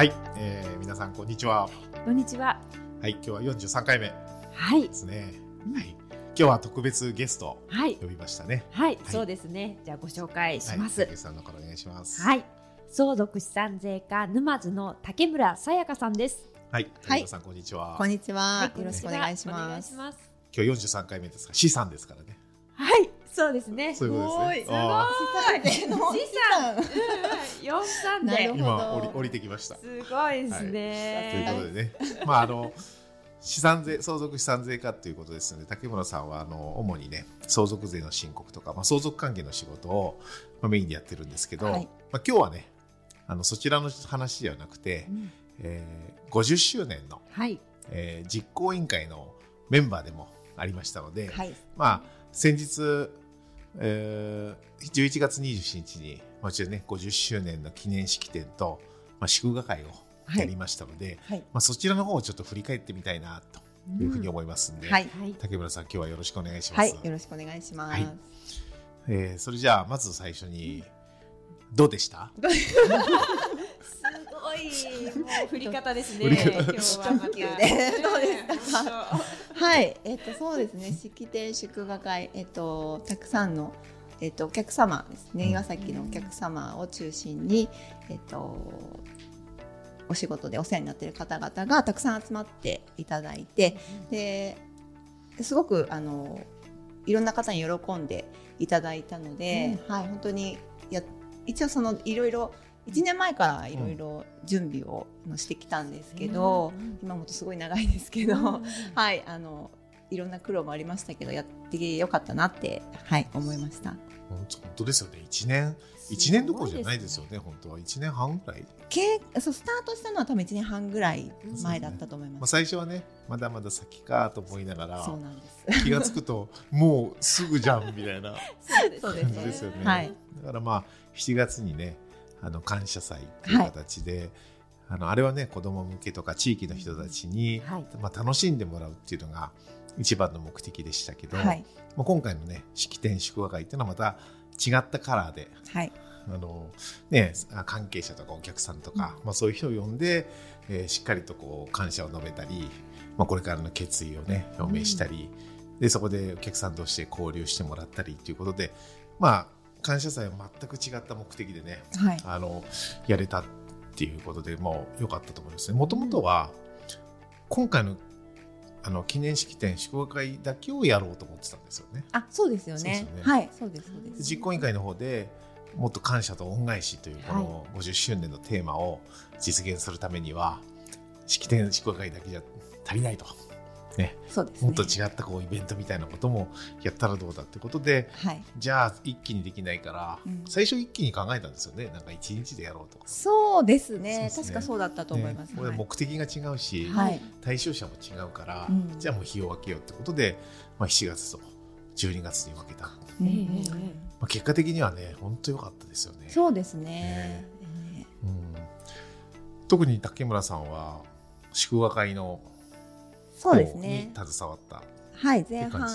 はい、えー、皆さんこんにちは。こんにちは。はい今日は43回目ではい。すね、はい。今日は特別ゲストはい。呼びましたね。はい、そうですね。じゃあご紹介します、はい、さんのからお願いします。はい。相続資産税課沼津の竹村さやかさんです。はい竹内さんこんにちは。こんにちは。はいよろしくお願いしお願ます。いします。今日43回目ですが資産ですからね。はい、そうですね。そういうことですね。すごい。あ資産資産四三で今降り降りてきました。すごいですというね。ことでね、まああの資産税相続資産税課ということで すので竹村さんはあの主にね相続税の申告とか、まあ、相続関係の仕事を、まあ、メインでやってるんですけど、はい。まあ、今日はねあのそちらの話ではなくて、うん。えー50周年の、はい、えー実行委員会のメンバーでもありましたので、はい。まあ先日、えー11月27日にもちろんね50周年の記念式典と、まあ、祝賀会をやりましたので、はい。まあ、そちらの方をちょっと振り返ってみたいなというふうに思いますんで、はい。はい、竹村さん今日はよろしくお願いします。はい。よろしくお願いします。はいえーそれじゃあまず最初にどうでした？い振り方ですね。今日はまたどうですかねはい。えっと、そうですね。式典祝賀会、えっと、たくさんの。えっと、お客様ですね。うん岩崎のお客様を中心に。えっと。お仕事でお世話になっている方々がたくさん集まっていただいて。で。すごく、あの。いろんな方に喜んでいただいたので、はい、本当にや一応そのいろいろ1年前からいろいろ準備をしてきたんですけど、うん。今もとすごい長いですけど、はいあのいろんな苦労もありましたけどやってよかったなってはい思いました。本当ですよね。1年1年どころじゃないですよね本当は。1年半ぐらい、けそうスタートしたのは多分1年半ぐらい前だったと思いまあ、ます。最初はねまだまだ先かと思いながらそうなんです。気が付くともうすぐじゃんみたいな そうです感じですよね。はい。だからまあ7月にねあの感謝祭という形で、あのあれはね子ども向けとか地域の人たちに、はい。まあ、楽しんでもらうっていうのが一番の目的でしたけど、はい。まあ、今回のね式典祝賀会っていうのはまた違ったカラーで。はい。あのね、あ関係者とかお客さんとか、まあ、そういう人を呼んで、えーしっかりとこう感謝を述べたり、まあ、これからの決意をね表明したり、でそこでお客さん同士で交流してもらったりということでまあ感謝祭は全く違った目的でねはいあのやれたっていうことでもう良かったと思いますね。もともとは今回のあの記念式典祝賀会だけをやろうと思ってたんですよね。あそうですよねそうですよねはいそうですそうで。です実行委員会の方でもっと感謝と恩返しというこの50周年のテーマを実現するためには式典祝賀会だけじゃ足りないと、ね、そうですね。もっと違ったこうイベントみたいなこともやったらどうだってことではい。じゃあ一気にできないから、うん。最初一気に考えたんですよね。なんか一日でやろうとか。そうですね。ね。確かそうだったと思います。ね。これはい目的が違うし、はい。対象者も違うから、うん。じゃあもう日を分けようってことで、まあ、7月と12月に分けた、まうん。ええええあ、結果的にはね本当良かったですよね。そうですね。えうん。特に竹村さんは祝賀会のーそうですね。携わった。はい、前感半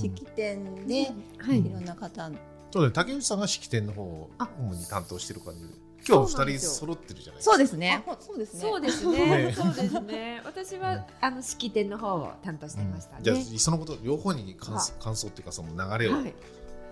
式典で、はいいろんな方、そうだね竹内さんが式典の方をあ主に担当してる感じで今日二人そうなんですよ揃ってるじゃないですか。そうですね。ほそうですね。そうですねね。そうですね。私はあの式典の方を担当してましたね。じゃあそのこと両方に感想感想っていうかその流れをはい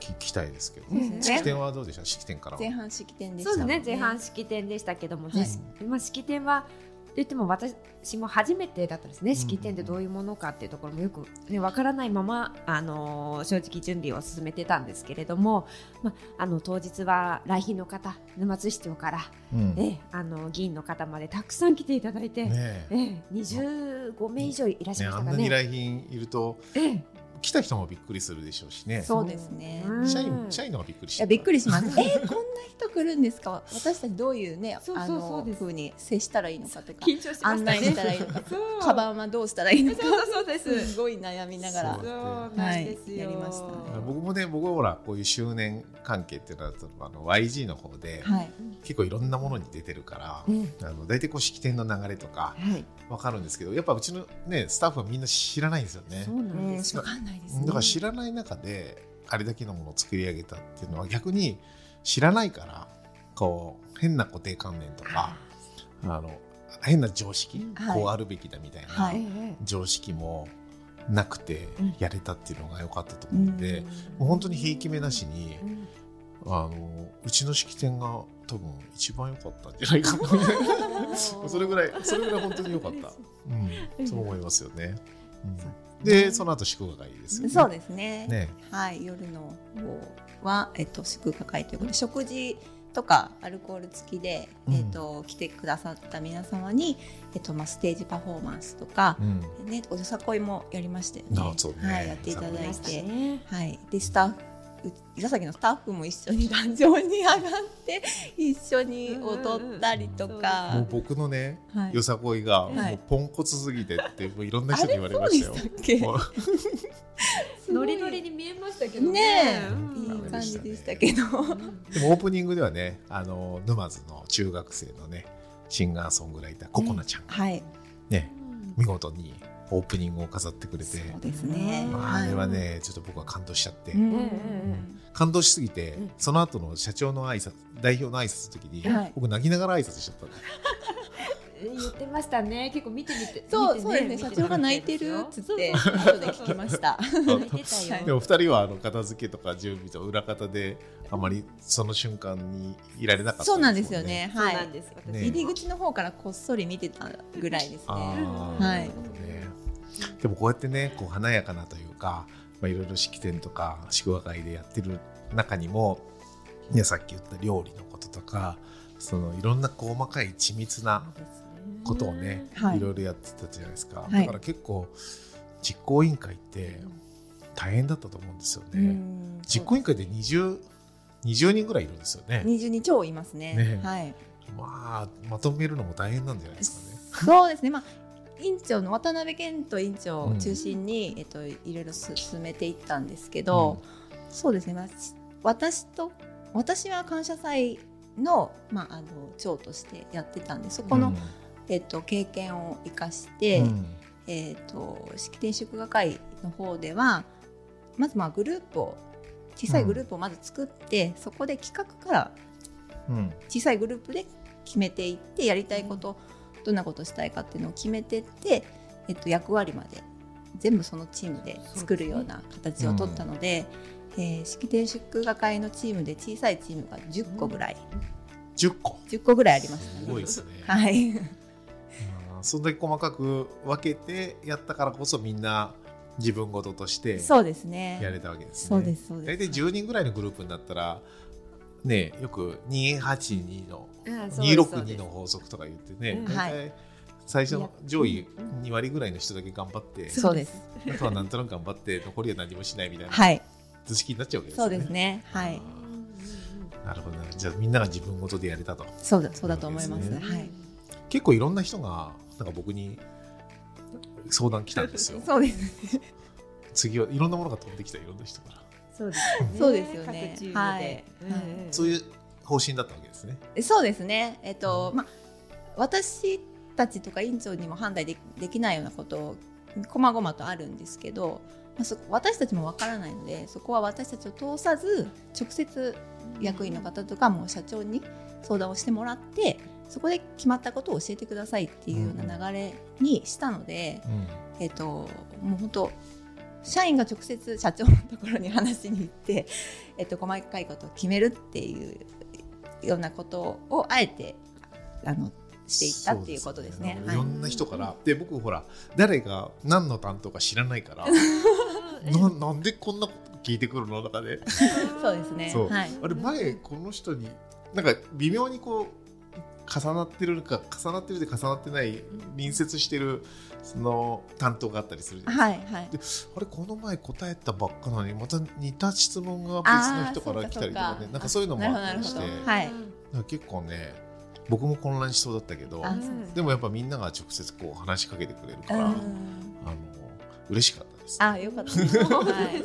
聞きたいですけど、そうですね式典はどうでした？式典からは前半式典でしたそうですね。前半式典でしたけども、はいでまあ式典はと言っても私も初めてだったんですね。ん式典ってどういうものかっていうところもよくねわからないままあのー正直準備を進めてたんですけれども、まああの当日は来賓の方、沼津市長から、うんねええあの議員の方までたくさん来ていただいて、えええ25名以上いらっしゃねいましたかね。あんなに来賓いるとええ来た人もびっくりするでしょうしね。そうですね。うん。社員社員の方がびっくりしていやびっくりします。えー、こんな人来るんですか？私たちどういうね、そうあそうそうです。の風に接したらいいのかとか、緊張しましたね。案内したらいいのか、カバンはどうしたらいいのか、そうそうですすごい悩みながら。そう。そうなんですよ、はいやりました。ね僕もね僕はほらこういう周年関係っていうのはあの YG の方で、はい。結構いろんなものに出てるから、うん。あの大体こう式典の流れとかはい。わかるんですけどやっぱうちのねスタッフはみんな知らないんですよね。そうなんうん、です。よ、わかんないですね。だから知らない中であれだけのものを作り上げたっていうのは逆に知らないからこう変な固定観念とかあの変な常識、はい。こうあるべきだみたいな、常識もなくてうん。やれたっていうのが良かったと思うんで、もう本当にひいき目なしにえうん。あのうちの式典が多分一番良かったんじゃないかな。それぐらいそれぐらい本当に良かった、うん、そう思いますよね、うん、でその後祝賀会ですよね。そうですね。ね。はい、夜の方は、えっと、祝賀会ということで、食事とかアルコール付きで、うん。えっと、来てくださった皆様に、えっと、まあ、ステージパフォーマンスとかう、ん。ね、およさこいもやりましたよね。ね。はい、やっていただいて、ね。はい、で、スタッフ。う伊佐崎のスタッフも一緒に壇上に上がって一緒に踊ったりとかう、僕のね、はいよさこいが、もうポンコツすぎてってもういろんな人に言われましたよたノリノリに見えましたけどねえ、うんいい感じでしたけど、でもオープニングではねあの沼津の中学生のねシンガーソングライターココナちゃんがはい、ね、見事にオープニングを飾ってくれて。そうですね。まああれはねちょっと僕は感動しちゃって、うんうん感動しすぎて、うん。その後の社長の挨拶代表の挨拶の時に、はい。僕泣きながら挨拶しちゃったの。言ってましたね。結構見てみてそう、そうですね。社長が泣いてるっつって、後で聞きました。でも二人はあの片付けとか準備と裏方であまりその瞬間にいられなかったそうなんですよね。そうはい。なんです。私。ね入り口の方からこっそり見てたぐらいですあね。ー。はいでもこうやってねこう華やかなというか、まあ、いろいろ式典とか祝賀会でやってる中にも、ね、さっき言った料理のこととかそのいろんな細かい緻密なことをね、はいい、ろいろやってたじゃないですか、はいだから結構実行委員会って大変だったと思うんですよね、うん実行委員会で 20, 20人ぐらいいるんですよね二十二超いますね。ねはい。まあまとめるのも大変なんじゃないですかねそうですね。まあ。院長の渡辺健人院長を中心に、えっと、いろいろ進めていったんですけど、そうですね、まあ、し私と私は感謝祭の,、まあ、あの長としてやってたんでそこの、うん。えっと、経験を生かして、うん。えっと、式典祝賀会の方ではまずまあグループを小さいグループをまず作って、そこで企画からうん。小さいグループで決めていってやりたいこと、どんなことしたいかっていうのを決めてって、えっと、役割まで全部そのチームで作るような形を取ったのでえー式典祝賀会のチームで小さいチームが10個ぐらい、10個？10個ぐらいありましたね。すごいですね、はい、うんそんだけ細かく分けてやったからこそみんな自分事としてそうですね。やれたわけですね。そうですそうです。大体10人ぐらいのグループになったらねよく282のあそうですそうで262すの法則とか言ってね、うん大は体最初の上位うん2割ぐらいの人だけ頑張って、そうです。あとはなんとなく頑張って残りは何もしないみたいなはい、図式になっちゃうわけですね。うですね。はい、なるほどなじゃあみんなが自分事でやれたと。そうだそうだと思います。ねはい。結構いろんな人がなんか僕に相談来たんですよ。そうです。次はいろんなものが飛んできたいろんな人から。そうですよね。そうですよね。各チームで。はい。うんうんそういう方針だったわけですね。そうですね。えっと、まあ、私たちとか委員長にも判断でできないようなことこまごまとあるんですけど、まあ、そ私たちもわからないのでそこは私たちを通さず直接役員の方とかもう社長に相談をしてもらってそこで決まったことを教えてくださいっていうような流れにしたので、えっと、もう本当社員が直接社長のところに話しに行って、えっと、細かいことを決めるっていうようなことをあえてあのしていったっていうことですね。はいそういろんな人からで僕ほら誰が何の担当か知らないから ななんでこんなこと聞いてくるの？中で そうですね。はい。あれ前この人になんか微妙にこう重なってるか重なってるで重なってない隣接してるその担当があったりするじゃないですか。はいはい。であれこの前答えたばっかなのにまた似た質問が別の人から来たりとかねなんかそういうのもあったりして。はい。結構ね僕も混乱しそうだったけどでもやっぱみんなが直接こう話しかけてくれるから、うん。あの嬉しかったです。あよかった。です、はい、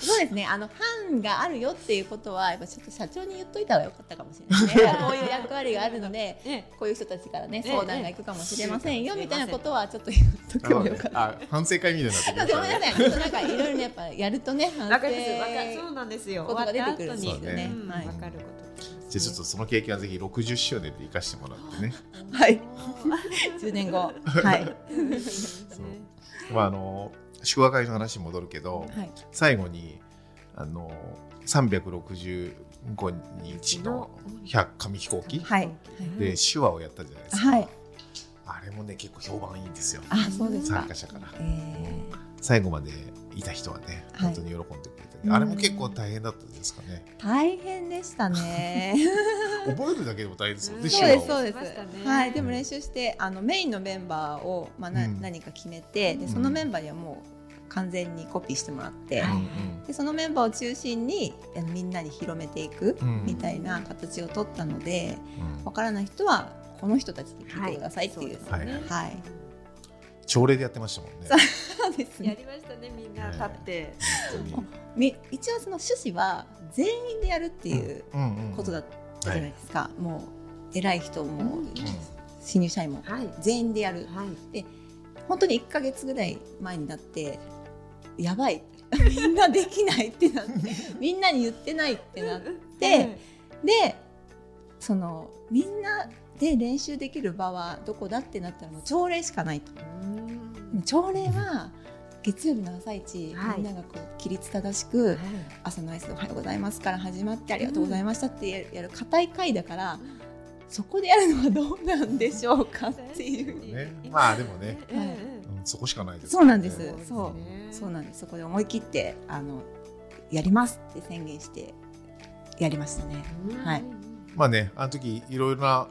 そうですね。あの班があるよっていうことはやっぱちょっと社長に言っといた方がよかったかもしれないですね。こういう役割があるのでね。こういう人たちからねええ相談がいくかもしれませんよええみたいなことはちょっと言っとけばよかった。あ反省会みたいになってきましたね。ごめんなさい、ちょっとなんかいろいろねやっぱやるとね反省わかるわかるそうなんですよ。ことが出てくるんですよね。わかること。じゃあちょっとその経験はぜひ60周年で生かしてもらってね。はい。10年後。はい。そう。まああの祝賀会の話に戻るけど、はい。最後にあの365日の100紙飛行機？はい。で手話をやったじゃないですか。はい。あれもね結構評判いいんですよ。あそうですか。参加者から。え最後までいた人はねはい。本当に喜んでくあれも結構大変だったんですかね。ー大変でしたね。覚えるだけでも大変ですもんね。そうですそうです。はい。でも練習してあのメインのメンバーをまあなうん。何か決めてでそのメンバーにはもう完全にコピーしてもらってでそのメンバーを中心にみんなに広めていくうん。みたいな形を取ったのでうん。わからない人はこの人たちに聞いてくださいっていう。はい朝礼でやってましたもんね。そうですねやりましたねみんな立って。本み一応その趣旨は全員でやるっていうことだったじゃないですか、もう偉い人も、新入社員も全員でやるはい。本当に1か月ぐらい前になってやばいみんなできないってなってみんなに言ってないってなってでそのみんなで練習できる場はどこだってなったらもう朝礼しかないと。うん朝礼は月曜日の朝一、はい。みんながこう規律正しく朝の挨拶おはようございますから始まってありがとうございましたってやるやる固い回だから、そこでやるのはどうなんでしょうかっていう。ね。まあでもね。うんうんうんそこしかないです。そうなんです。ね。そう。ね。そうなんです。そこで思い切ってあのやりますって宣言してやりましたね。はい。まあねあの時いろいろな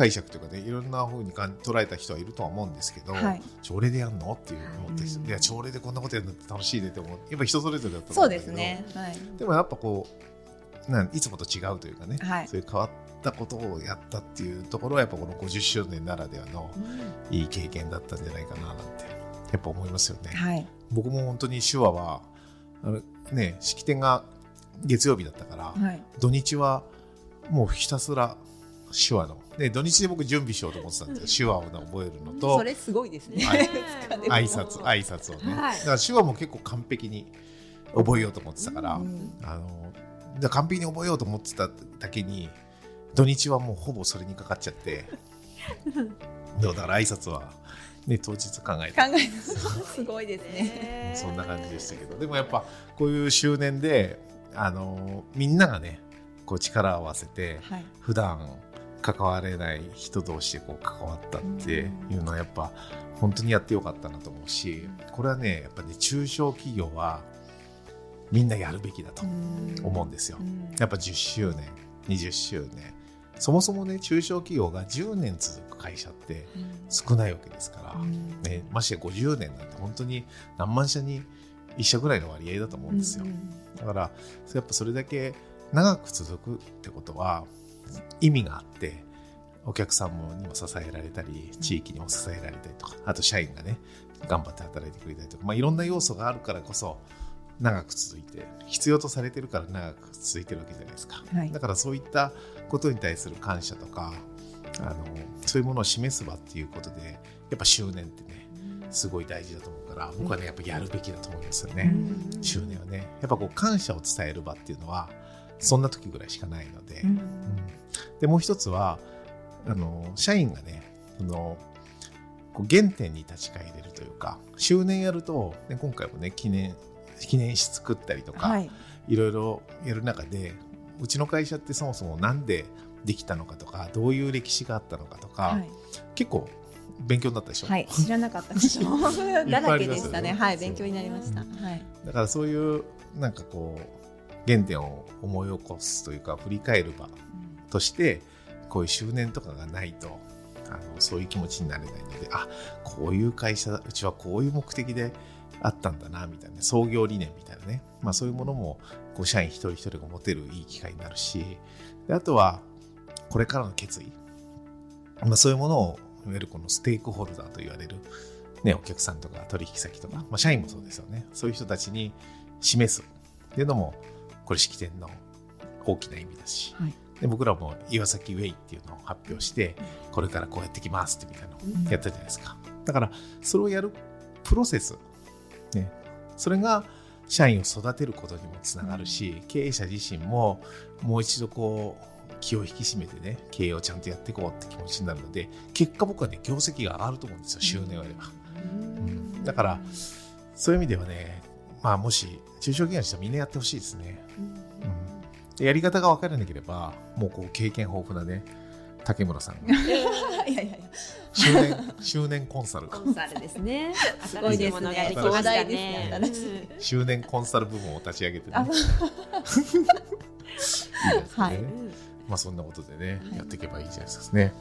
解釈というかねいろんな風にかん捉えた人はいるとは思うんですけど、はい朝礼でやるの？っていう思ってる人、うんいや朝礼でこんなことやるの？って楽しいねって思うやっぱ人それぞれだったとそう思うんだけどですね。はい。でもやっぱこうなんいつもと違うというかね、はいそういう変わったことをやったっていうところはやっぱこの50周年ならではのいい経験だったんじゃないかななんてやっぱ思いますよね。はい。僕も本当に手話はあのね式典が月曜日だったから、はい。土日はもうひたすら手話の。で土日で僕準備しようと思ってたんですよ。手話を覚えるのと。それすごいですね。挨拶挨拶をね、はい。だから手話も結構完璧に覚えようと思ってたから、うん。あのだ完璧に覚えようと思ってただけに土日はもうほぼそれにかかっちゃって だから挨拶は、ね、当日考えて。考えるす。ごいですね。ね そんな感じでしたけど。でもやっぱこういう周年であのみんながねこう力を合わせてはい。普段関われない人同士でこう関わったっていうのはやっぱ本当にやってよかったなと思うしこれはねやっぱね中小企業はみんなやるべきだと思うんですよ。やっぱ10周年20周年。そもそもね中小企業が10年続く会社って少ないわけですから、ね、ましてや50年なんて本当に何万社に1社ぐらいの割合だと思うんですよ。だからやっぱそれだけ長く続くってことは意味があってお客さんもにも支えられたり地域にも支えられたりとかあと社員がね頑張って働いてくれたりとか、まあ、いろんな要素があるからこそ長く続いて必要とされてるから長く続いてるわけじゃないですか、はい。だからそういったことに対する感謝とかあのそういうものを示す場っていうことでやっぱ周年ってねすごい大事だと思うから僕はねやっぱやるべきだと思いますよね。周年はね。やっぱこう感謝を伝える場っていうのはそんな時ぐらいしかないので,、うんでもう一つはあの社員がねそのこう原点に立ち返れるというか周年やると、ね、今回もね記念記念誌作ったりとか、はい。いろいろやる中でうちの会社ってそもそもなんでできたのかとかどういう歴史があったのかとか、はい。結構勉強になったでしょ、はい。知らなかったで す。だらけでしたね。はい。勉強になりました。はい。だからそういうなんかこう原点を思い起こすというか振り返る場としてこういう執念とかがないとあのそういう気持ちになれないのであこういう会社うちはこういう目的であったんだなみたいな創業理念みたいなね、まあ、そういうものもこう社員一人一人が持てるいい機会になるしであとはこれからの決意、まあ、そういうものをいわゆるこのステークホルダーと言われる、ね、お客さんとか取引先とか、まあ、社員もそうですよね。そういう人たちに示す。っていうのもこれ式典の大きな意味だし、はい、で僕らも岩崎ウェイっていうのを発表してこれからこうやってきますってみたいなのをやったじゃないですか、だからそれをやるプロセス、ね、それが社員を育てることにもつながるし、経営者自身ももう一度こう気を引き締めてね経営をちゃんとやっていこうって気持ちになるので結果僕はね業績が上がると思うんですよ収入をやれば、うん、だからそういう意味ではねまあもし中小企業の人はみんなやってほしいですね、うん、やり方が分からなければもうこう経験豊富なね竹村さんが。いやいやいや。周年周年コンサルコンサルですね。すごいですね。話題ですね。周年コンサル部門を立ち上げてね。いいですね、はい。まあそんなことでね、やっていけばいいじゃないですかね。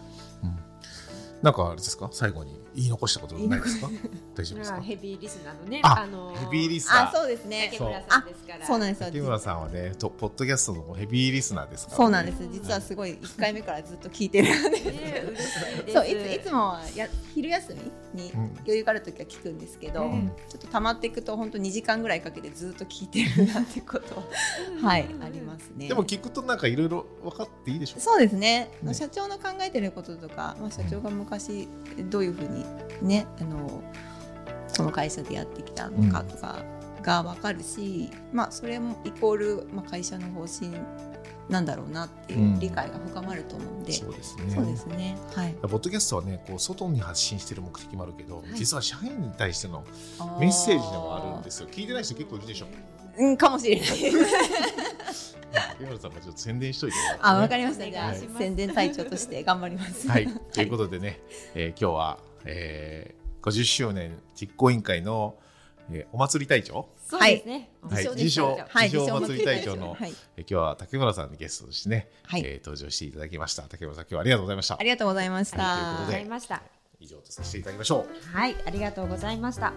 うんなんかあれですか？最後に言い残したことないですか？大丈夫ですか？ヘビーリスナーのねあのヘビーリスナー。あそうですね。竹村さんですから。そうなんです竹村さんはねとポッドキャストのヘビーリスナーですから、そうなんです。実はすごい一回目からずっと聞いてるんで。そういついつもや昼休みに余裕がある時は聞くんですけど、うん、ちょっと溜まっていくと本当二時間ぐらいかけてずっと聞いてるなってこと はいありますね。でも聞くとなんかいろいろ分かっていいでしょ？うそうですね、ね、社長の考えてることとか、まあ、社長が昔どういうふうにねあのこの会社でやってきたのかとかが分かるし、うん、まあそれもイコール、まあ、会社の方針なんだろうなっていう理解が深まると思うんで、うん、そうですね。そうですね。はい。ポッドキャストはね、こう外に発信している目的もあるけど、はい、実は社員に対してのメッセージでもあるんですよ。聞いてない人結構いるでしょ。うん、かもしれない。さんもちょっと宣伝しといて、ね、あ、わかりました。じゃあ、宣伝隊長として頑張ります。はい。ということでね、えー、今日は、えー、50周年実行委員会の、えー、お祭り隊長そうですね。はい、自称、自称お祭り隊長の、はい、え今日は竹村さんにゲストとしてね、はい、えー、登場していただきました。竹村さん、今日はありがとうございました。ありがとうございました。ありがとうございました。以上とさせていただきましょう。はい、ありがとうございました。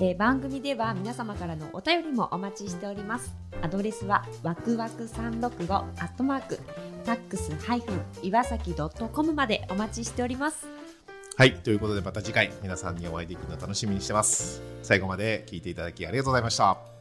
えー、番組では皆様からのお便りもお待ちしております。アドレスはわくわく365アットマークタックスハイフン岩崎ドットコムまでお待ちしております。はい、ということでまた次回皆さんにお会いできるのを楽しみにしてます。最後まで聞いていただきありがとうございました。